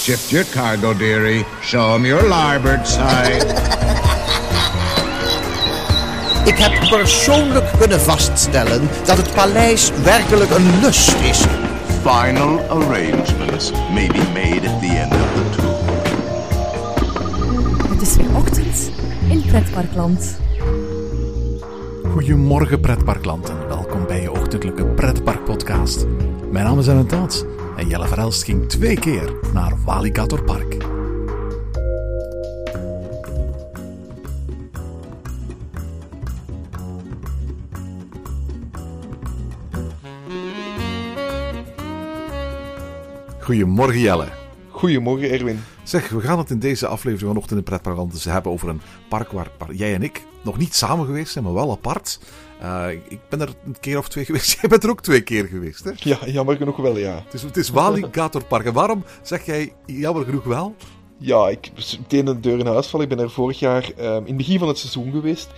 Shift your cargo, dearie. Show 'em your larboard side. Ik heb persoonlijk kunnen vaststellen dat het paleis werkelijk een lust is. Final arrangements may be made at the end of the tour. Het is weer ochtend in Pretparkland. Goedemorgen pretparkland en welkom bij je ochtendelijke pretparkpodcast. Mijn naam is Taats en Jelle Verhelst ging twee keer naar Waligator Park. Goedemorgen Jelle. Goedemorgen Erwin. Zeg, we gaan het in deze aflevering vanochtend in Pretparkland dus hebben over een park waar, waar jij en ik nog niet samen geweest zijn, maar wel apart. Uh, ik ben er een keer of twee geweest. Jij bent er ook twee keer geweest, hè? Ja, jammer genoeg wel, ja. Het is, het is Waligator Park. En waarom zeg jij jammer genoeg wel? Ja, ik meteen de deur in huis vallen. Ik ben er vorig jaar um, in het begin van het seizoen geweest.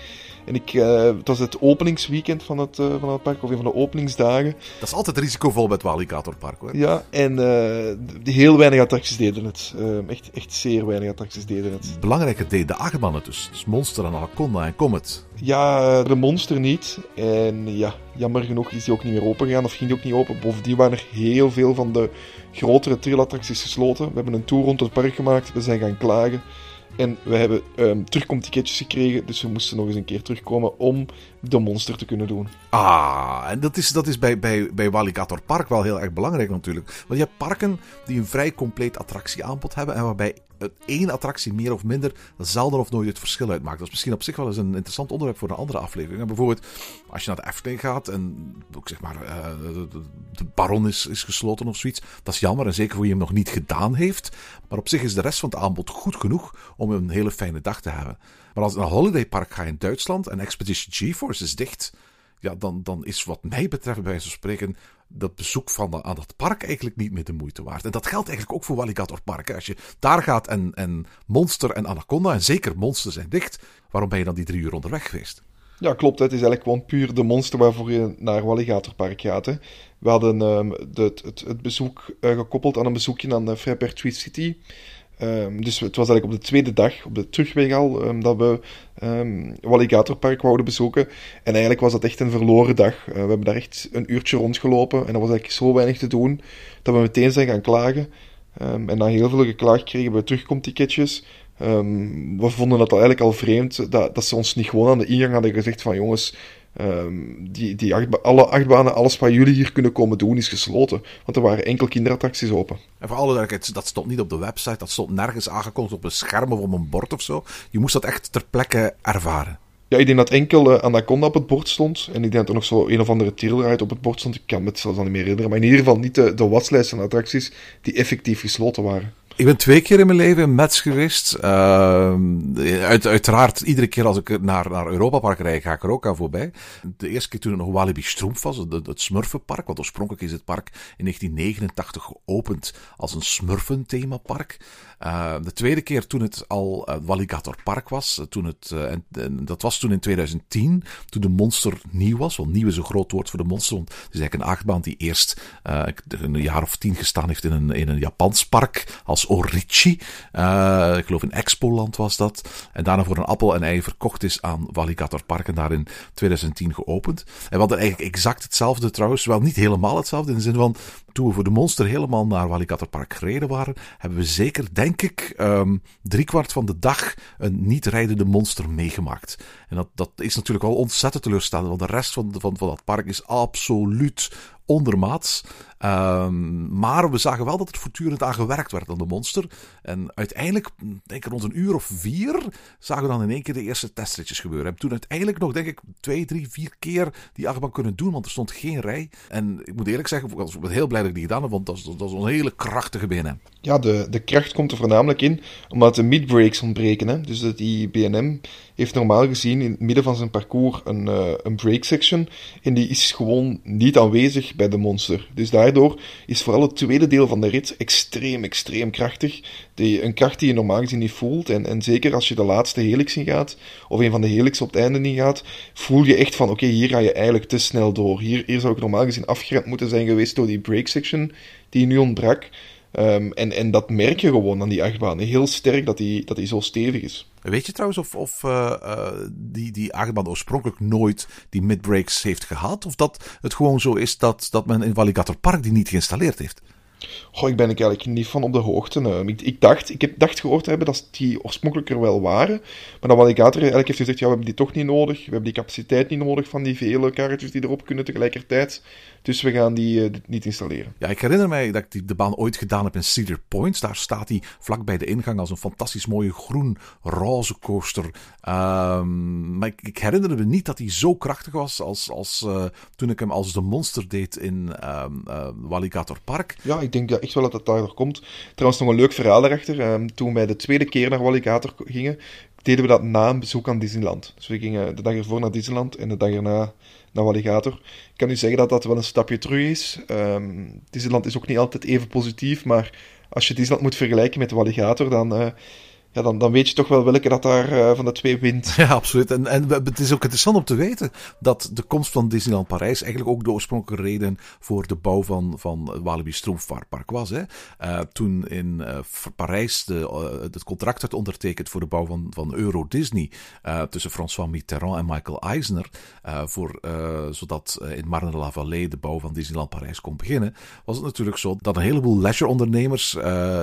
En ik, uh, het was het openingsweekend van het, uh, van het park, of een van de openingsdagen. Dat is altijd risicovol bij het Waligator Park, hoor. Ja, en uh, heel weinig attracties deden het. echt, echt zeer weinig attracties deden het. Belangrijke deed de achtbanen dus. Dus Monster en Anaconda en Comet. Ja, de Monster niet. En ja, jammer genoeg is die ook niet meer open gegaan, of ging die ook niet open. Bovendien waren er heel veel van de grotere thrillattracties gesloten. We hebben een tour rond het park gemaakt, we zijn gaan klagen. En we hebben um, terugkomticketjes gekregen, dus we moesten nog eens een keer terugkomen om de monster te kunnen doen. Ah, en dat is, dat is bij, bij, bij Waligator Park wel heel erg belangrijk natuurlijk. Want je hebt parken die een vrij compleet attractieaanbod hebben en waarbij één attractie meer of minder zelden of nooit het verschil uitmaakt. Dat is misschien op zich wel eens een interessant onderwerp voor een andere aflevering. En bijvoorbeeld, als je naar de Efteling gaat en ook zeg maar, de, de, baron is, is gesloten of zoiets. Dat is jammer en zeker voor je hem nog niet gedaan heeft. Maar op zich is de rest van het aanbod goed genoeg om een hele fijne dag te hebben. Maar als een holidaypark ga je in Duitsland en Expedition GeForce is dicht ja, dan, dan is wat mij betreft, bij spreken, dat bezoek van aan dat park eigenlijk niet meer de moeite waard. En dat geldt eigenlijk ook voor Walligator Park. Als je daar gaat en, en Monster en Anaconda, en zeker Monster zijn dicht, waarom ben je dan die drie uur onderweg geweest? Ja, klopt. Het is eigenlijk gewoon puur de monster waarvoor je naar Walligator Park gaat. Hè. We hadden um, de, het, het, bezoek uh, gekoppeld aan een bezoekje aan de Freiburg Tweed City. Um, dus het was eigenlijk op de tweede dag, op de terugweg al, um, dat we um, Walligator Park wouden bezoeken. En eigenlijk was dat echt een verloren dag. Uh, we hebben daar echt een uurtje rondgelopen en er was eigenlijk zo weinig te doen dat we meteen zijn gaan klagen. en na heel veel geklaagd kregen we terugkomticketjes. we vonden dat eigenlijk al vreemd dat, dat ze ons niet gewoon aan de ingang hadden gezegd van jongens, Um, die, die achtba alle achtbanen, alles wat jullie hier kunnen komen doen, is gesloten. Want er waren enkel kinderattracties open. En voor alle duidelijkheid, dat stond niet op de website, dat stond nergens aangekondigd op een scherm of op een bord of zo. Je moest dat echt ter plekke ervaren. Ja, ik denk dat enkel uh, Anaconda op het bord stond. En ik denk dat er nog zo een of andere trilride op het bord stond. Ik kan me het zelfs al niet meer herinneren. Maar in ieder geval niet de, de waslijst van attracties die effectief gesloten waren. Ik ben twee keer in mijn leven in Metz geweest. Uh, uit, uiteraard, iedere keer als ik naar, naar Europa Park rijd, ga ik er ook aan voorbij. De eerste keer toen het nog Walibi Stroomf was, het, Smurfenpark. Want oorspronkelijk is het park in 1989 geopend als een Smurfen-themapark. Uh, de tweede keer toen het al uh, Walligator Park was, uh, toen het, en, en, dat was toen in 2010, toen de monster nieuw was. Want nieuw is een groot woord voor de monster, want het is eigenlijk een achtbaan die eerst een jaar of tien gestaan heeft in een, in een Japans park als Orichi. ik geloof in Expoland was dat. En daarna voor een appel en ei verkocht is aan Walligator Park en daar in 2010 geopend. En we hadden eigenlijk exact hetzelfde trouwens, wel niet helemaal hetzelfde, in de zin van toen we voor de monster helemaal naar Walligator Park gereden waren, hebben we zeker, denk ik, um, driekwart van de dag een niet rijdende monster meegemaakt. En dat, dat is natuurlijk wel ontzettend teleurstellend, want de rest van, van, van dat park is absoluut ondermaats. Um, maar we zagen wel dat er voortdurend aan gewerkt werd aan de monster. En uiteindelijk, denk ik rond een uur of vier, zagen we dan in één keer de eerste testritjes gebeuren. En toen uiteindelijk nog, denk ik, twee, drie, vier keer die achtbaan kunnen doen, want er stond geen rij. En ik moet eerlijk zeggen, ik ben heel blij dat ik die gedaan heb, want dat is, dat is een hele krachtige BNM. Ja, de, de kracht komt er voornamelijk in omdat de midbreaks ontbreken. Hè? Dus dat die BNM heeft normaal gezien in het midden van zijn parcours een, uh, een break section. En die is gewoon niet aanwezig bij de monster. Dus daardoor is vooral het tweede deel van de rit extreem, extreem krachtig. Een kracht die je normaal gezien niet voelt. En, en zeker als je de laatste helix in gaat, of een van de helix op het einde in gaat, voel je echt van: oké, hier ga je eigenlijk te snel door. Hier, hier zou ik normaal gezien afgeremd moeten zijn geweest door die break section die nu ontbrak. Ehm, en, en dat merk je gewoon aan die achtbaan. Heel sterk dat die, dat die zo stevig is. Weet je trouwens of, of uh, uh, die, die achtbaan oorspronkelijk nooit die midbreaks heeft gehad? Of dat het gewoon zo is dat, dat men in Walligator Park die niet geïnstalleerd heeft? Goh, ik ben ik eigenlijk niet van op de hoogte. Uh, ik, ik, dacht, ik heb dacht gehoord te hebben dat die oorspronkelijk er wel waren. Maar dat Walligator eigenlijk heeft gezegd, ja, we hebben die toch niet nodig. We hebben die capaciteit niet nodig van die vele karretjes die erop kunnen tegelijkertijd. Dus we gaan die uh, niet installeren. Ja, ik herinner mij dat ik die, de baan ooit gedaan heb in Cedar Point. Daar staat hij vlak bij de ingang als een fantastisch mooie groen-roze coaster. Um, maar ik, ik, herinner me niet dat hij zo krachtig was als, als uh, toen ik hem als de monster deed in um, Walligator Park. Ja, ik denk dat echt wel dat het daardoor komt. Trouwens, nog een leuk verhaal daarachter. Um, toen wij de tweede keer naar Walligator gingen, deden we dat na een bezoek aan Disneyland. Dus we gingen de dag ervoor naar Disneyland en de dag erna naar Walligator. Ik kan u zeggen dat dat wel een stapje terug is. Um, Disneyland is ook niet altijd even positief, maar als je Disneyland moet vergelijken met Walligator, dan... Uh, ja, dan, dan weet je toch wel welke dat daar uh, van de twee wint. Ja, absoluut. En, en het is ook interessant om te weten dat de komst van Disneyland Parijs eigenlijk ook de oorspronkelijke reden voor de bouw van, van Walibi Stroomvaartpark was. Hè. Uh, toen in uh, Parijs de, het contract werd ondertekend voor de bouw van, van Euro Disney tussen François Mitterrand en Michael Eisner, voor, zodat in Marne-la-Vallée de bouw van Disneyland Parijs kon beginnen, was het natuurlijk zo dat een heleboel leisure-ondernemers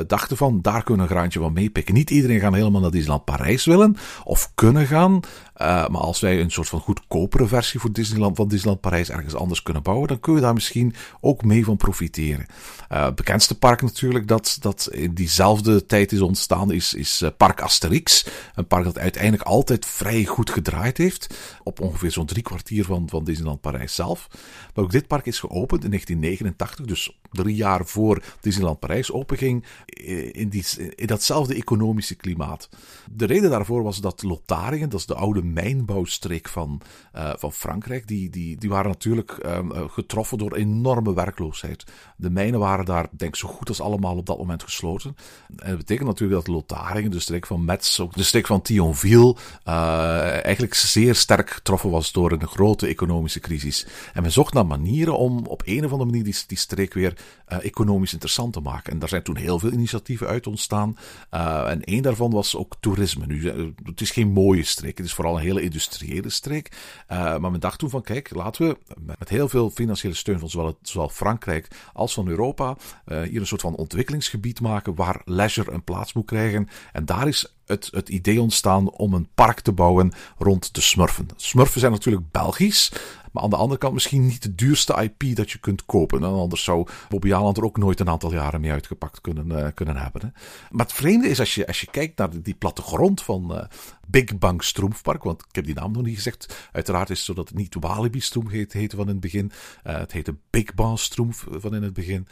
dachten van daar kunnen we een graantje van meepikken. Niet iedereen gaan helemaal naar Disneyland Parijs willen of kunnen gaan. Uh, maar als wij een soort van goedkopere versie voor Disneyland, van Disneyland Parijs ergens anders kunnen bouwen, dan kunnen we daar misschien ook mee van profiteren. Het bekendste park natuurlijk dat, dat in diezelfde tijd is ontstaan is, is uh, Park Asterix. Een park dat uiteindelijk altijd vrij goed gedraaid heeft. Op ongeveer zo'n drie kwartier van, van Disneyland Parijs zelf. Maar ook dit park is geopend in 1989, dus drie jaar voor Disneyland Parijs openging, in, in datzelfde economische klimaat. De reden daarvoor was dat Lotharingen, dat is de oude mijnbouwstreek van, uh, van Frankrijk, die, die, die waren natuurlijk um, getroffen door enorme werkloosheid. De mijnen waren daar, denk ik, zo goed als allemaal op dat moment gesloten. En dat betekent natuurlijk dat Lotharingen, de streek van Metz, ook de streek van Thionville, uh, eigenlijk zeer sterk getroffen was door een grote economische crisis. En men zocht naar manieren om op een of andere manier die, die streek weer economisch interessant te maken. En daar zijn toen heel veel initiatieven uit ontstaan. Uh, en één daarvan was ook toerisme. Nu, het is geen mooie streek, het is vooral een hele industriële streek. Maar men dacht toen van, kijk, laten we met heel veel financiële steun van zowel, zowel Frankrijk als van Europa hier een soort van ontwikkelingsgebied maken waar leisure een plaats moet krijgen. En daar is het, het idee ontstaan om een park te bouwen rond de Smurfen. Smurfen zijn natuurlijk Belgisch, maar aan de andere kant misschien niet de duurste IP dat je kunt kopen. En anders zou Bobby er ook nooit een aantal jaren mee uitgepakt kunnen, uh, kunnen hebben. Maar het vreemde is, als je, als je kijkt naar die plattegrond van uh, Big Bang Stroompark, want ik heb die naam nog niet gezegd. Uiteraard is het zo dat het niet Walibi Stroom heet, heette van in het begin. Uh, het heette Big Bang Stroom van in het begin.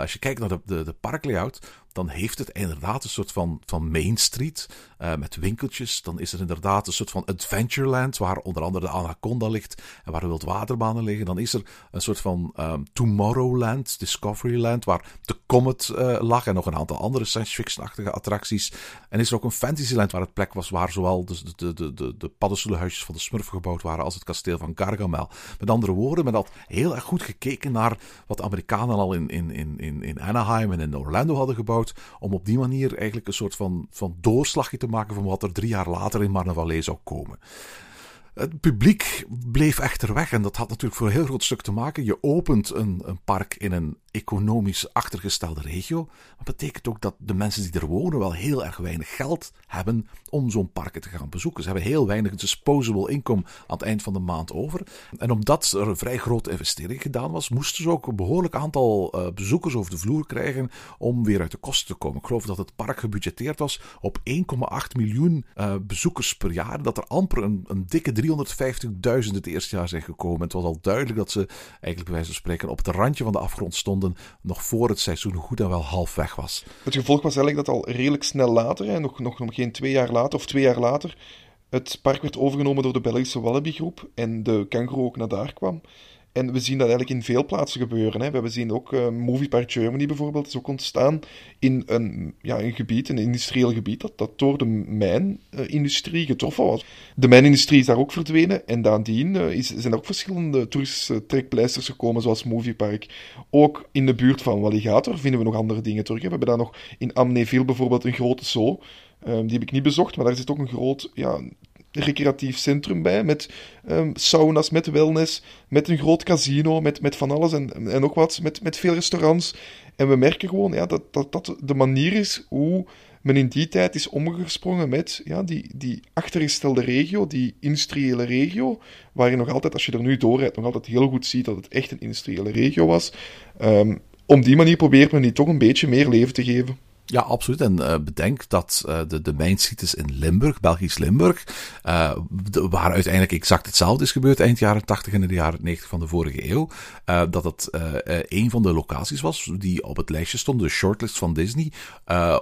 als je kijkt naar de, de, de parklayout, dan heeft het inderdaad een soort van, van Main Street uh, met winkeltjes. Dan is er inderdaad een soort van Adventureland, waar onder andere de Anaconda ligt en waar de wildwaterbanen liggen. Dan is er een soort van um, Tomorrowland, Discoveryland, waar de Comet uh, lag en nog een aantal andere science fiction-achtige attracties. En is er ook een Fantasyland waar het plek was waar zowel de, de, de, de, de paddenstoelenhuisjes van de Smurfen gebouwd waren als het kasteel van Gargamel. Met andere woorden, men had heel erg goed gekeken naar wat de Amerikanen al in, in, in, in Anaheim en in Orlando hadden gebouwd om op die manier eigenlijk een soort van, van doorslagje te maken van wat er drie jaar later in Marne-Vallée zou komen. Het publiek bleef echter weg en dat had natuurlijk voor een heel groot stuk te maken. Je opent een, een park in een economisch achtergestelde regio. Dat betekent ook dat de mensen die er wonen wel heel erg weinig geld hebben om zo'n parken te gaan bezoeken. Ze hebben heel weinig disposable income aan het eind van de maand over. En omdat er een vrij grote investering gedaan was, moesten ze ook een behoorlijk aantal uh, bezoekers over de vloer krijgen om weer uit de kosten te komen. Ik geloof dat het park gebudgeteerd was op 1,8 miljoen uh, bezoekers per jaar. Dat er amper een, een dikke 350.000 het eerste jaar zijn gekomen. Het was al duidelijk dat ze eigenlijk bij wijze van spreken op het randje van de afgrond stonden nog voor het seizoen goed en wel half weg was. Het gevolg was eigenlijk dat al redelijk snel later, hè, nog, nog, nog geen twee jaar later of twee jaar later, het park werd overgenomen door de Belgische Wallaby groep en de Kangaroo ook naar daar kwam. En we zien dat eigenlijk in veel plaatsen gebeuren. Hè. We zien ook uh, Movie Park Germany bijvoorbeeld is ook ontstaan in een, ja, een gebied, een industrieel gebied, dat, dat door de mijnindustrie getroffen was. De mijnindustrie is daar ook verdwenen en daandien uh, is, zijn er ook verschillende toeristische trekpleisters gekomen, zoals Movie Park. Ook in de buurt van Walligator vinden we nog andere dingen terug. We hebben daar nog in Amnéville bijvoorbeeld een grote zoo. Um, die heb ik niet bezocht, maar daar zit ook een groot ja, recreatief centrum bij. Met um, sauna's, met wellness, met een groot casino, met, met van alles en, en nog wat. Met, met veel restaurants. En we merken gewoon ja, dat, dat dat de manier is hoe men in die tijd is omgesprongen met ja, die, die achtergestelde regio, die industriële regio, waar je nog altijd, als je er nu doorrijdt, nog altijd heel goed ziet dat het echt een industriële regio was. Um, om die manier probeert men die toch een beetje meer leven te geven. Ja, absoluut. En uh, bedenk dat uh, de, de mijnsites in Limburg, Belgisch Limburg, de, waar uiteindelijk exact hetzelfde is gebeurd eind jaren 80 en in de jaren 90 van de vorige eeuw, dat het een van de locaties was die op het lijstje stond, de shortlist van Disney,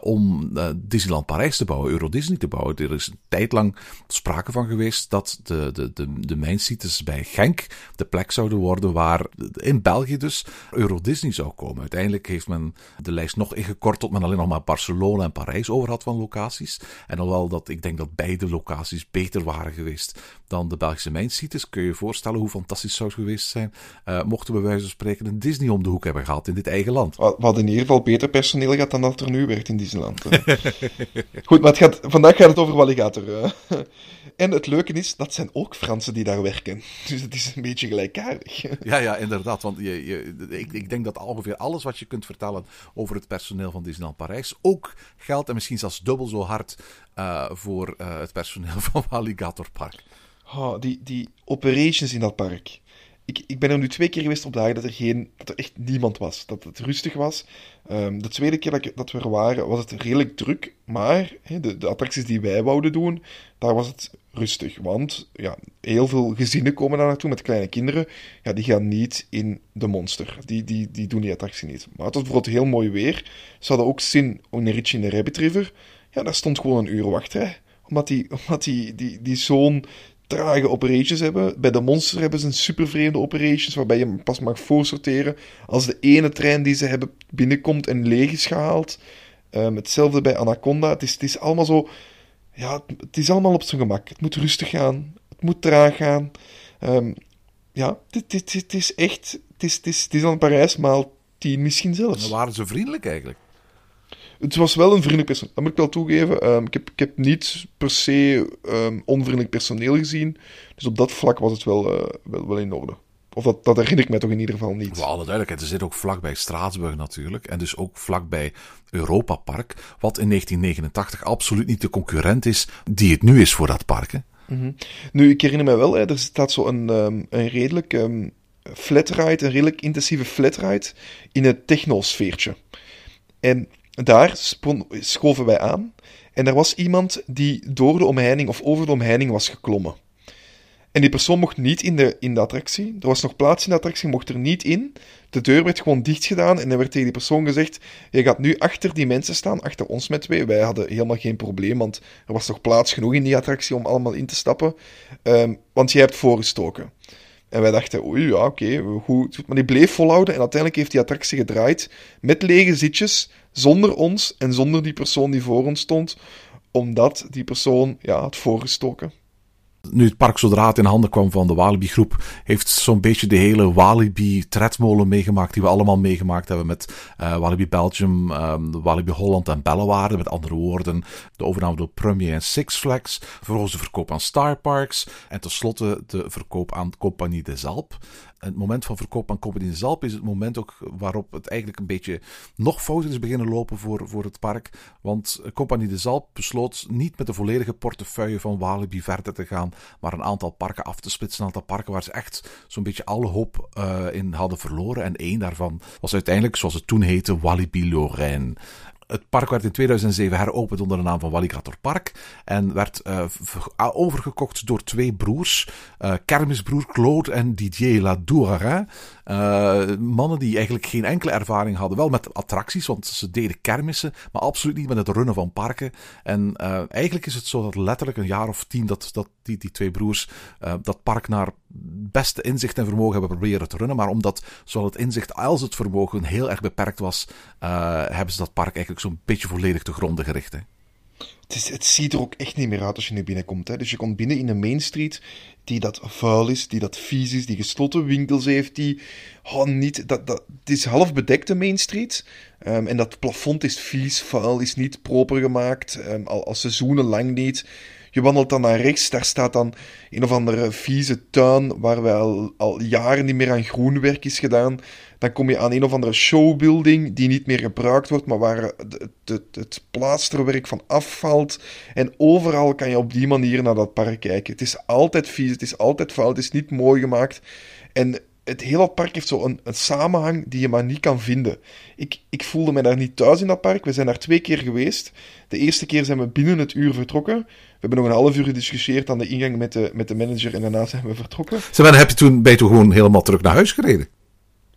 om Disneyland Parijs te bouwen, Euro Disney te bouwen. Er is een tijd lang sprake van geweest dat de, de, de, de mijnsites bij Genk de plek zouden worden waar in België dus Euro Disney zou komen. Uiteindelijk heeft men de lijst nog ingekort tot men alleen nog maar Barcelona en Parijs over had van locaties. En alhoewel dat ik denk dat beide locaties beter waren geweest dan de Belgische mijnsites, kun je je voorstellen hoe fantastisch zou het geweest zijn uh, mochten we bij wijze van spreken een Disney om de hoek hebben gehad in dit eigen land. We hadden in ieder geval beter personeel gehad dan dat er nu werkt in Disneyland. Goed, maar het gaat, vandaag gaat het over Walligator. Uh. En het leuke is, dat zijn ook Fransen die daar werken. Dus het is een beetje gelijkaardig. Ja, ja, inderdaad. Want je, je, ik, ik denk dat ongeveer alles wat je kunt vertellen over het personeel van Disneyland Parijs ook geldt, en misschien zelfs dubbel zo hard, uh, voor uh, het personeel van Alligator Park. Oh, die, die operations in dat park ik, ik ben er nu twee keer geweest op dagen dat er, geen, dat er echt niemand was. Dat het rustig was. Um, de tweede keer dat, dat, we er waren, was het redelijk druk. Maar de, de, attracties die wij wouden doen, daar was het rustig. Want ja, heel veel gezinnen komen daar naartoe met kleine kinderen. Ja, die gaan niet in de monster. Die, die, die doen die attractie niet. Maar het was bijvoorbeeld heel mooi weer. Ze hadden ook zin in een ritje in de Rabbit River. Ja, daar stond gewoon een uur wachtrij. Omdat die, omdat die, die, die zo'n trage operations hebben. Bij de Monster hebben ze een super vreemde operations waarbij je pas mag voorsorteren als de ene trein die ze hebben binnenkomt en leeg is gehaald. Um, hetzelfde bij Anaconda. Het is, het is allemaal zo. Ja, het, is allemaal op zijn gemak. Het moet rustig gaan. Het moet traag gaan. Um, ja, het, het, het, is echt. Het is, het is, het is dan Parijs maal tien misschien zelfs. Dan waren ze vriendelijk eigenlijk. Het was wel een vriendelijk personeel, dat moet ik wel toegeven. Um, ik, heb, ik heb niet per se um, onvriendelijk personeel gezien. Dus op dat vlak was het wel, uh, wel, wel, in orde. Of dat, dat herinner ik mij toch in ieder geval niet. Voor alle duidelijkheid, er zit ook vlakbij Straatsburg natuurlijk. En dus ook vlakbij Europa Park. Wat in 1989 absoluut niet de concurrent is die het nu is voor dat park. Hè? Mm -hmm. Nu, ik herinner me wel, hè, er staat zo een, um, een redelijk flatride, een redelijk intensieve flatride in het technosfeertje. En daar schoven wij aan en er was iemand die door de omheining of over de omheining was geklommen. En die persoon mocht niet in de, in de attractie. Er was nog plaats in de attractie, mocht er niet in. De deur werd gewoon dicht gedaan en er werd tegen die persoon gezegd: Je gaat nu achter die mensen staan, achter ons met twee. Wij hadden helemaal geen probleem, want er was nog plaats genoeg in die attractie om allemaal in te stappen. Um, want jij hebt voorgestoken. En wij dachten, oei, ja, oké, okay, goed. Maar die bleef volhouden en uiteindelijk heeft die attractie gedraaid met lege zitjes, zonder ons en zonder die persoon die voor ons stond, omdat die persoon ja, had voorgestoken nu het park zodra het in handen kwam van de Walibi groep, heeft zo'n beetje de hele Walibi tredmolen meegemaakt die we allemaal meegemaakt hebben met uh, Walibi Belgium, um, Walibi Holland en Bellewaarde. Met andere woorden, de overname door Premier en Six Flags, vervolgens de verkoop aan Star Parks en tenslotte de verkoop aan Compagnie des Alpes het moment van verkoop aan Company Zalp is het moment ook waarop het eigenlijk een beetje nog fout is beginnen lopen voor, voor het park. Want Compagnie de Zalp besloot niet met de volledige portefeuille van Walibi verder te gaan, maar een aantal parken af te splitsen. Een aantal parken waar ze echt zo'n beetje alle hoop uh, in hadden verloren. En één daarvan was uiteindelijk, zoals het toen heette, Walibi Lorraine. Het park werd in 2007 heropend onder de naam van Walligator Park. En werd uh, overgekocht door twee broers. Uh, kermisbroer Claude en Didier Ladourin. Uh, mannen die eigenlijk geen enkele ervaring hadden. Wel met attracties, want ze deden kermissen. Maar absoluut niet met het runnen van parken. En eigenlijk is het zo dat letterlijk een jaar of tien dat, dat die, die twee broers dat park naar beste inzicht en vermogen hebben proberen te runnen. Maar omdat zowel het inzicht als het vermogen heel erg beperkt was, hebben ze dat park eigenlijk zo'n beetje volledig te gronden gericht. Hè. Het, is, het ziet er ook echt niet meer uit als je nu binnenkomt. Hè. Dus je komt binnen in een Main Street die dat vuil is, die dat vies is, die gesloten winkels heeft, die... Oh, niet, dat, dat, het is half bedekte Main Street. Um, en dat plafond is vies, vuil, is niet proper gemaakt. Um, al, al seizoenen lang niet. Je wandelt dan naar rechts, daar staat dan een of andere vieze tuin waar wel al jaren niet meer aan groenwerk is gedaan. Dan kom je aan een of andere showbuilding die niet meer gebruikt wordt, maar waar het, het, plaasterwerk van afvalt. En overal kan je op die manier naar dat park kijken. Het is altijd vies, het is altijd fout, het is niet mooi gemaakt. En het hele park heeft zo een, een, samenhang die je maar niet kan vinden. Ik, ik voelde me daar niet thuis in dat park. We zijn daar twee keer geweest. De eerste keer zijn we binnen het uur vertrokken. We hebben nog een half uur gediscussieerd aan de ingang met de, met de manager en daarna zijn we vertrokken. Zeg maar, heb je toen, ben je toen gewoon helemaal terug naar huis gereden?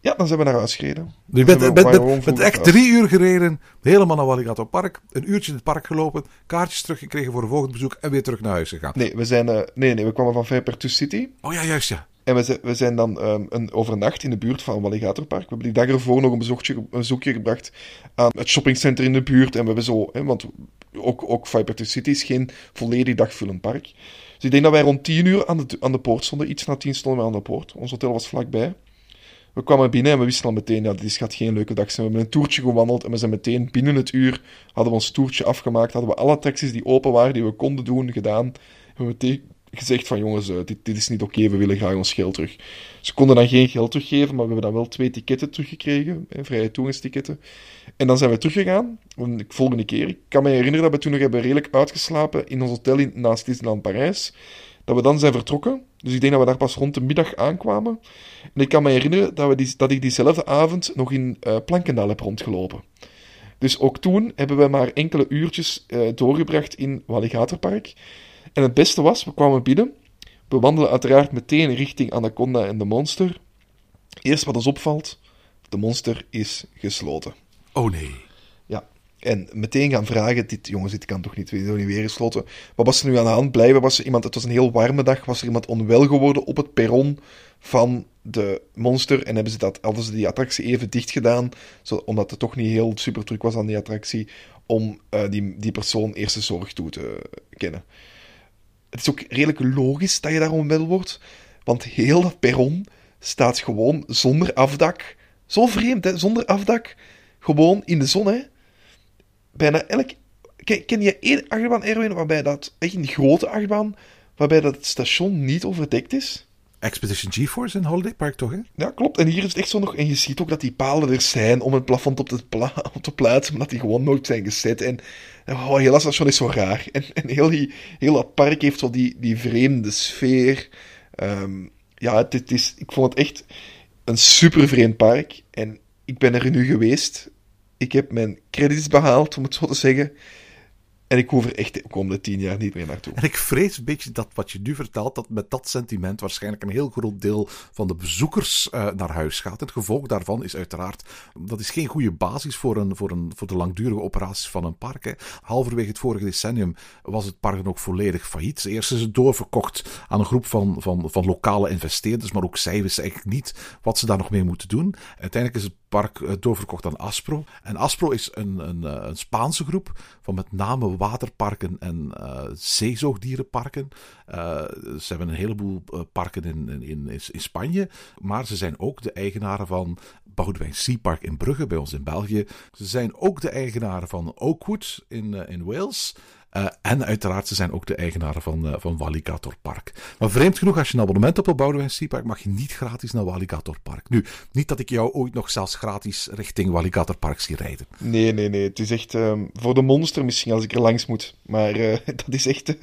Ja, dan zijn we naar huis gereden. Je bent, bent, bent, echt drie uur gereden, helemaal naar Walligator Park, een uurtje in het park gelopen, kaartjes teruggekregen voor een volgend bezoek en weer terug naar huis gegaan. Nee, we, zijn, uh, nee, nee, we kwamen van Vijpertus City. Oh ja, juist ja. En we zijn, we zijn dan um, een overnacht in de buurt van Walligatorpark. We hebben die dag ervoor nog een bezoekje, een bezoekje gebracht aan het shoppingcenter in de buurt. En we hebben zo, hè, want ook, ook Viper City is geen volledig dagvullend park. Dus ik denk dat wij rond 10 uur aan de, aan de poort stonden. Iets na 10 stonden we aan de poort. Ons hotel was vlakbij. We kwamen binnen en we wisten al meteen, ja, dit gaat geen leuke dag zijn. We hebben een toertje gewandeld en we zijn meteen binnen het uur, hadden we ons toertje afgemaakt, hadden we alle attracties die open waren, die we konden doen, gedaan. Hebben we meteen gezegd van jongens, uh, dit, dit, is niet oké, we willen graag ons geld terug. Ze konden dan geen geld teruggeven, maar we hebben dan wel twee ticketten teruggekregen, vrije toegangsticketten. En dan zijn we teruggegaan, de volgende keer. Ik kan me herinneren dat we toen nog hebben redelijk uitgeslapen in ons hotel in, naast Disneyland Parijs. Dat we dan zijn vertrokken. Dus ik denk dat we daar pas rond de middag aankwamen. En ik kan me herinneren dat, we die, dat ik diezelfde avond nog in uh, Plankendaal heb rondgelopen. Dus ook toen hebben we maar enkele uurtjes uh, doorgebracht in Walligatorpark. En het beste was, we kwamen binnen. We wandelen uiteraard meteen richting Anaconda en de monster. Eerst wat ons opvalt, de monster is gesloten. Oh nee. En meteen gaan vragen, dit, jongens, dit kan toch niet, niet weer gesloten. Wat was er nu aan de hand? Blijven was er iemand, het was een heel warme dag, was er iemand onwel geworden op het perron van de monster. En hebben ze dat, hadden ze die attractie even dicht gedaan, zo, omdat het toch niet heel super druk was aan die attractie, om uh, die, die persoon eerste zorg toe te kennen het is ook redelijk logisch dat je daar onwel wordt. Want heel dat perron staat gewoon zonder afdak. Zo vreemd, hè? Zonder afdak. Gewoon in de zon, hè? Bijna elk... Ken je één achtbaan, Erwin, waarbij dat... Echt een grote achtbaan, waarbij dat het station niet overdekt is? Expedition GeForce in Holiday Park, toch? Hè? Ja, klopt. En hier is het echt zo nog. En je ziet ook dat die palen er zijn om het plafond op te, pla op te plaatsen, maar dat die gewoon nooit zijn gezet. En oh, heel dat station is zo raar. En, en heel, die, heel dat park heeft zo die, die vreemde sfeer. Um, ja, het, het, is, ik vond het echt een super vreemd park. En ik ben er nu geweest. Ik heb mijn credits behaald, om het zo te zeggen. En ik hoef er echt de komende tien jaar niet meer naartoe. En ik vrees een beetje dat wat je nu vertelt, dat met dat sentiment waarschijnlijk een heel groot deel van de bezoekers uh, naar huis gaat. Het gevolg daarvan is uiteraard, dat is geen goede basis voor, een, voor, een, voor de langdurige operaties van een park. Hè. Halverwege het vorige decennium was het park dan ook volledig failliet. Eerst is het doorverkocht aan een groep van, van, van lokale investeerders, maar ook zij wisten eigenlijk niet wat ze daar nog mee moeten doen. Uiteindelijk is het park eh, doorverkocht aan Aspro. En Aspro is een, een, eh, een Spaanse groep van met name waterparken en uh, zeezoogdierenparken. Ze hebben een heleboel parken in, in, in, Spanje, maar ze zijn ook de eigenaren van Boudewijn Sea Park in Brugge bij ons in België. Ze zijn ook de eigenaren van Oakwood in, in Wales. Uh, en uiteraard, ze zijn ook de eigenaren van, uh, van Walligator Park. Maar vreemd genoeg, als je een abonnement hebt op Boudewijn Park, mag je niet gratis naar Walligator Park. Nu, niet dat ik jou ooit nog zelfs gratis richting Walligator Park zie rijden. Nee, nee, nee. Het is echt uh, voor de monster misschien als ik er langs moet. Maar dat is echt,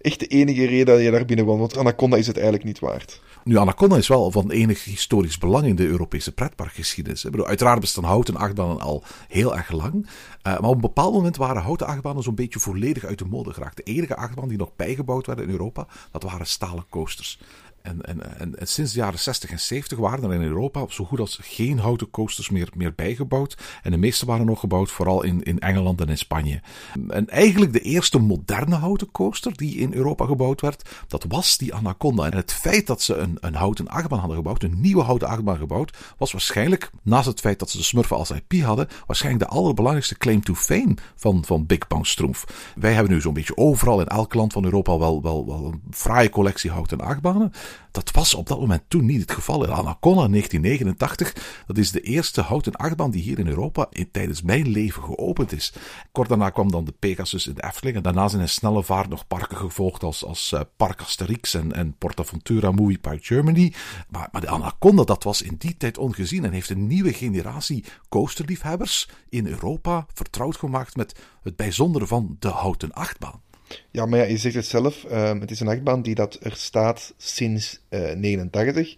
echt de enige reden dat je daar binnen woont. Want Anaconda is het eigenlijk niet waard. Nu, Anaconda is wel van enig historisch belang in de Europese pretparkgeschiedenis. Ik bedoel, uiteraard bestaan houten achtbanen al heel erg lang. Maar op een bepaald moment waren houten achtbanen zo'n beetje volledig uit de mode geraakt. De enige achtbaan die nog bijgebouwd werden in Europa, dat waren stalen coasters. En, en, en, en, sinds de jaren 60 en 70 waren er in Europa zo goed als geen houten coasters meer, meer bijgebouwd. En de meeste waren nog gebouwd vooral in, in Engeland en in Spanje. En eigenlijk de eerste moderne houten coaster die in Europa gebouwd werd, dat was die Anaconda. En het feit dat ze een, een houten achtbaan hadden gebouwd, een nieuwe houten achtbaan gebouwd, was waarschijnlijk, naast het feit dat ze de Smurfen als IP hadden, waarschijnlijk de allerbelangrijkste claim to fame van, van Big Bang Stroomf. Wij hebben nu zo'n beetje overal in elk land van Europa wel, wel, wel een fraaie collectie houten achtbanen. Dat was op dat moment toen niet het geval. In Anaconda 1989, dat is de eerste houten achtbaan die hier in Europa in, tijdens mijn leven geopend is. Kort daarna kwam dan de Pegasus in de Efteling. En daarna zijn in snelle vaart nog parken gevolgd als, als uh, Park Asterix en, en Portaventura Movie Park Germany. Maar, maar de Anaconda, dat was in die tijd ongezien en heeft een nieuwe generatie coasterliefhebbers in Europa vertrouwd gemaakt met het bijzondere van de houten achtbaan. Ja, maar ja, je zegt het zelf. Um, het is een achtbaan die dat er staat sinds uh, eh, 89.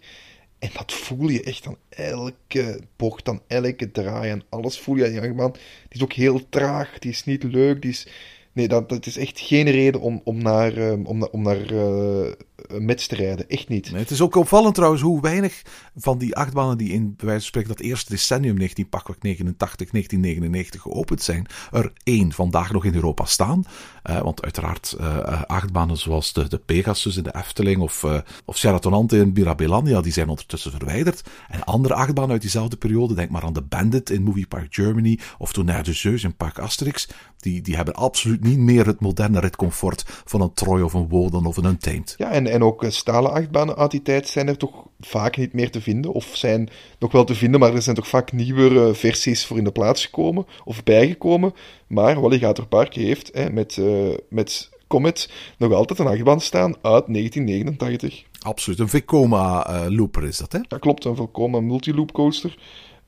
En dat voel je echt aan elke bocht, aan elke draai en alles voel je aan die achtbaan. Die is ook heel traag, die is niet leuk, die is... Nee, dat, dat is echt geen reden om, om naar, um, om, om naar uh, met te rijden. Echt niet. Nee, het is ook opvallend trouwens hoe weinig van die achtbanen die in, bij wijze van spreken, dat eerste decennium 19, pakweg 89, 1999 geopend zijn, er één vandaag nog in Europa staan. Uh, want uiteraard uh, achtbanen zoals de, de Pegasus in de Efteling of, uh, of Sheratonante in Mirabilandia, die zijn ondertussen verwijderd. En andere achtbanen uit diezelfde periode, denk maar aan de Bandit in Movie Park Germany of Tonnerre de Zeus in Park Asterix, die, die hebben absoluut niet meer het moderne ritcomfort van een Troy of een Woden of een Untamed. Ja, en, en ook stalen achtbanen uit die tijd zijn er toch vaak niet meer te vinden. Of zijn nog wel te vinden, maar er zijn toch vaak nieuwere versies voor in de plaats gekomen of bijgekomen. Maar Walligator Park heeft hè, met, uh, met Comet nog altijd een achtbaan staan uit 1989. Absoluut, een Vekoma uh, looper is dat, hè? Ja, klopt, een Vekoma multiloop coaster.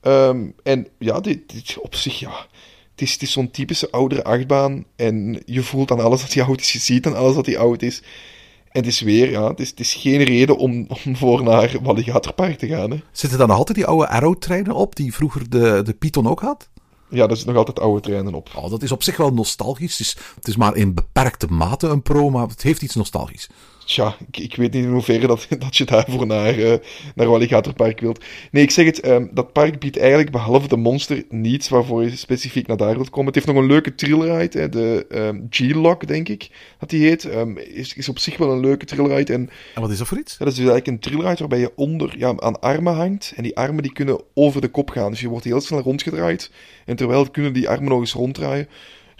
Um, en ja, dit, dit op zich, ja het is, het is zo'n typische oudere achtbaan. En je voelt aan alles dat die oud is. Je ziet aan alles dat die oud is. En het is weer, ja, het is, het is geen reden om, om voor naar Walligatorpark te gaan. Hè. Zitten dan nog altijd die oude Arrow-treinen op, die vroeger de, de Python ook had? Ja, daar zitten nog altijd oude treinen op. Oh, dat is op zich wel nostalgisch. Het is, het is maar in beperkte mate een pro, maar het heeft iets nostalgisch. Tja, ik, ik, weet niet in hoeverre dat, dat je daarvoor naar, uh, naar Walligatorpark wilt. Nee, ik zeg het, um, dat park biedt eigenlijk behalve de monster niets waarvoor je specifiek naar daar wilt komen. Het heeft nog een leuke thrillride, hè, de um, G-Lock, denk ik, dat die heet. Um, is, is op zich wel een leuke thrillride. En, en wat is dat voor iets? Ja, dat is dus eigenlijk een thrillride waarbij je onder ja, aan armen hangt. En die armen die kunnen over de kop gaan. Dus je wordt heel snel rondgedraaid. En terwijl kunnen die armen nog eens ronddraaien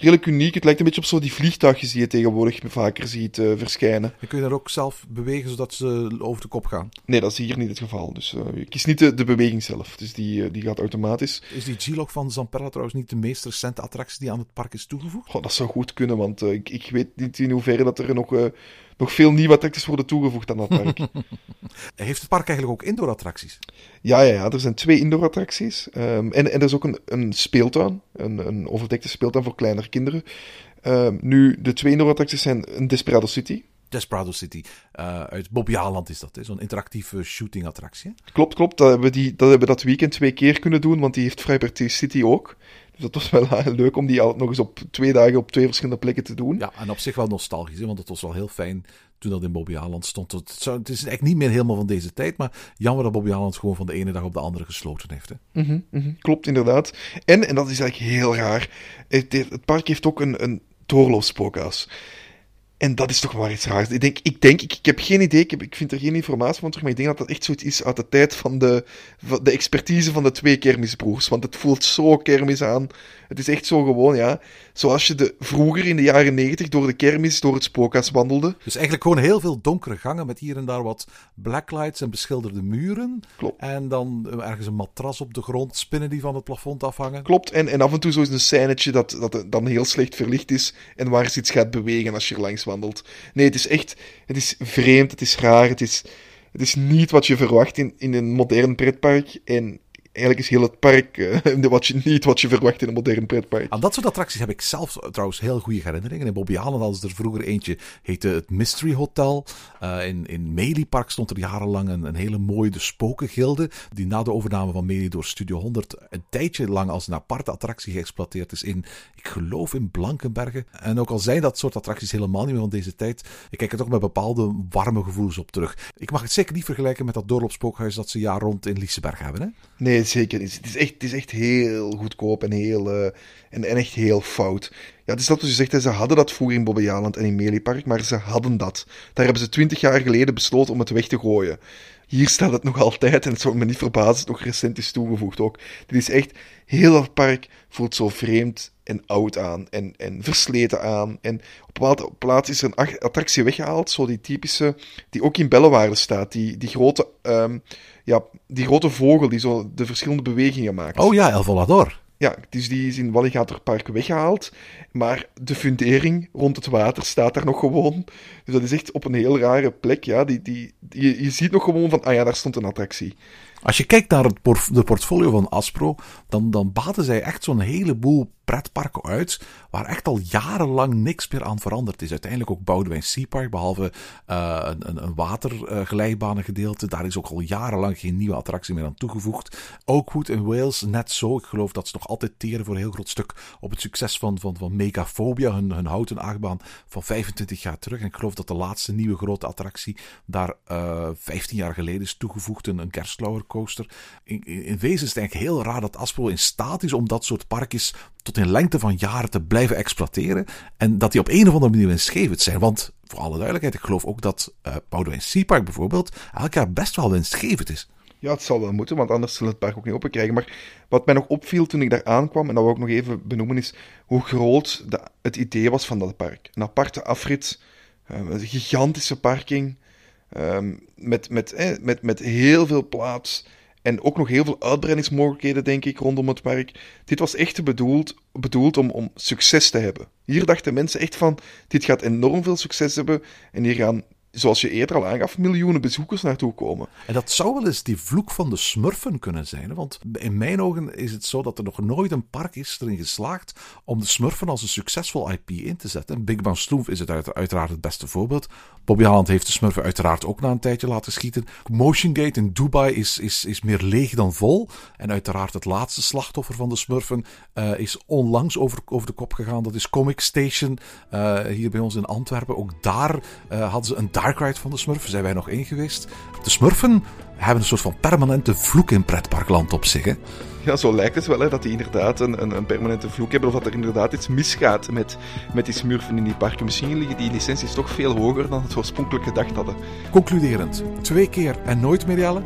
redelijk uniek. Het lijkt een beetje op zo die vliegtuigjes die je tegenwoordig vaker ziet uh, verschijnen. En kun je daar ook zelf bewegen zodat ze over de kop gaan? Nee, dat is hier niet het geval. Dus uh, je kiest niet de, de, beweging zelf. Dus die, uh, die gaat automatisch. Is die G-Log van Zamperla trouwens niet de meest recente attractie die aan het park is toegevoegd? Oh, dat zou goed kunnen, want ik, ik weet niet in hoeverre dat er nog nog veel nieuwe attracties worden toegevoegd aan dat park. Heeft het park eigenlijk ook indoor-attracties? Ja, ja, ja, er zijn twee indoor-attracties. Um, en, en er is ook een, een speeltuin, een, een overdekte speeltuin voor kleinere kinderen. Um, nu, de twee indoor-attracties zijn een Desperado City. Desperado City. Uh, uit Aland is dat, zo'n interactieve shooting-attractie. Klopt, klopt. Dat hebben, die, dat hebben we dat weekend twee keer kunnen doen, want die heeft Vrijbertie City ook. Dus dat was wel leuk om die al nog eens op twee dagen op twee verschillende plekken te doen. Ja, en op zich wel nostalgisch, hè, want het was wel heel fijn toen dat in Bobby Aland stond. Het, zou, het is eigenlijk niet meer helemaal van deze tijd, maar jammer dat Bobby Aland gewoon van de ene dag op de andere gesloten heeft. Hè. Mm -hmm, mm -hmm, klopt, inderdaad. En, en dat is eigenlijk heel raar, het, het park heeft ook een, een doorloopspookhuis. En dat is toch maar iets raars. Ik denk, ik, denk, ik, ik heb geen idee, ik, heb, ik vind er geen informatie van terug, maar ik denk dat dat echt zoiets is uit de tijd van de, van de expertise van de twee kermisbroers. Want het voelt zo kermis aan. Het is echt zo gewoon, ja. Zoals je de, vroeger in de jaren negentig door de kermis, door het spookhuis wandelde. Dus eigenlijk gewoon heel veel donkere gangen met hier en daar wat blacklights en beschilderde muren. Klopt. En dan ergens een matras op de grond, spinnen die van het plafond afhangen. Klopt, en, en af en toe zo is een scènetje dat, dat dan heel slecht verlicht is en waar ze iets gaat bewegen als je er langs Nee, het is echt, het is vreemd, het is raar, het is, het is niet wat je verwacht in, in een modern pretpark. En eigenlijk is heel het park uh, wat je, niet wat je verwacht in een modern pretpark. Aan dat soort attracties heb ik zelf trouwens heel goede herinneringen. In Bobby Island hadden ze er vroeger eentje, heette het Mystery Hotel. Uh, in, in Melee Park stond er jarenlang een, een hele mooie de Spokengilde, die na de overname van Melee door Studio 100 een tijdje lang als een aparte attractie geëxploiteerd is in, ik geloof in Blankenbergen. En ook al zijn dat soort attracties helemaal niet meer van deze tijd, ik kijk er toch met bepaalde warme gevoelens op terug. Ik mag het zeker niet vergelijken met dat doorloopspookhuis dat ze jaar rond in Liseberg hebben. Hè? Nee, zeker niet. Het is echt, het is echt heel goedkoop en, heel, uh, en, en echt heel fout. Ja, het is dat wat je zegt, ze hadden dat vroeger in Bobbejaanland en in Meliepark, maar ze hadden dat. Daar hebben ze twintig jaar geleden besloten om het weg te gooien. Hier staat het nog altijd en het zou me niet verbazen, het nog recent is toegevoegd ook. Dit is echt, heel dat park voelt zo vreemd en oud aan en, en versleten aan. En op een bepaalde plaats is er een attractie weggehaald, zo die typische, die ook in Bellewaarde staat, die, die grote, um, ja, die grote vogel die zo de verschillende bewegingen maakt. Oh ja, El Volador. Ja, dus die is in Walligatorpark weggehaald. Maar de fundering rond het water staat daar nog gewoon. Dus dat is echt op een heel rare plek. Ja. Die, die, je, je ziet nog gewoon van, ah ja, daar stond een attractie. Als je kijkt naar het de portfolio van Aspro, dan, dan baten zij echt zo'n heleboel pretparken uit, waar echt al jarenlang niks meer aan veranderd is. Uiteindelijk ook Boudewijn Seapark, behalve uh, een, een waterglijbanengedeelte. Daar is ook al jarenlang geen nieuwe attractie meer aan toegevoegd. Ook goed in Wales, net zo. Ik geloof dat ze nog altijd teren voor een heel groot stuk op het succes van, van, van Megaphobia, hun, hun houten achtbaan van 25 jaar terug. En ik geloof dat de laatste nieuwe grote attractie daar uh, 15 jaar geleden is toegevoegd, een, een coaster. In, in, in, wezen is het eigenlijk heel raar dat Aspro in staat is om dat soort parkjes tot in lengte van jaren te blijven exploiteren. En dat die op een of andere manier winstgevend zijn. Want, voor alle duidelijkheid, ik geloof ook dat uh, Boudewijn Seapark bijvoorbeeld elk jaar best wel winstgevend is. Ja, het zal wel moeten, want anders zullen het park ook niet open krijgen. Maar wat mij nog opviel toen ik daar aankwam, en dat wil ik nog even benoemen, is hoe groot het idee was van dat park. Een aparte afrit, uh, een gigantische parking, um, met, met, eh, met, met heel veel plaats. En ook nog heel veel uitbreidingsmogelijkheden, denk ik, rondom het park. Dit was echt bedoeld, bedoeld om, om succes te hebben. Hier dachten mensen echt van: dit gaat enorm veel succes hebben. En hier gaan zoals je eerder al aangaf, miljoenen bezoekers naartoe komen. En dat zou wel eens die vloek van de smurfen kunnen zijn. Want in mijn ogen is het zo dat er nog nooit een park is erin geslaagd om de smurfen als een succesvol IP in te zetten. Big Bang Sloomf is het uiteraard het beste voorbeeld. Bobby Haaland heeft de smurfen uiteraard ook na een tijdje laten schieten. Motion Gate in Dubai is, is, is meer leeg dan vol. En uiteraard het laatste slachtoffer van de smurfen uh, is onlangs over, over de kop gegaan. Dat is Comic Station uh, hier bij ons in Antwerpen. Ook daar uh, hadden ze een Dark Ride van de Smurfen zijn wij nog in geweest. De Smurfen hebben een soort van permanente vloek in pretparkland op zich. Hè? Ja, zo lijkt het wel, hè, dat die inderdaad een, een, een, permanente vloek hebben. Of dat er inderdaad iets misgaat met, met die smurfen in die parken. Misschien liggen die licenties toch veel hoger dan het oorspronkelijk gedacht hadden. Concluderend, twee keer en nooit meer, Jelle?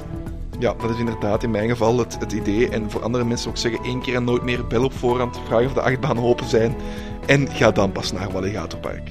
Ja, dat is inderdaad in mijn geval het, het idee. En voor andere mensen ook zeggen één keer en nooit meer. Bel op voorhand, vraag of de achtbanen open zijn. En ga dan pas naar Walligatorpark.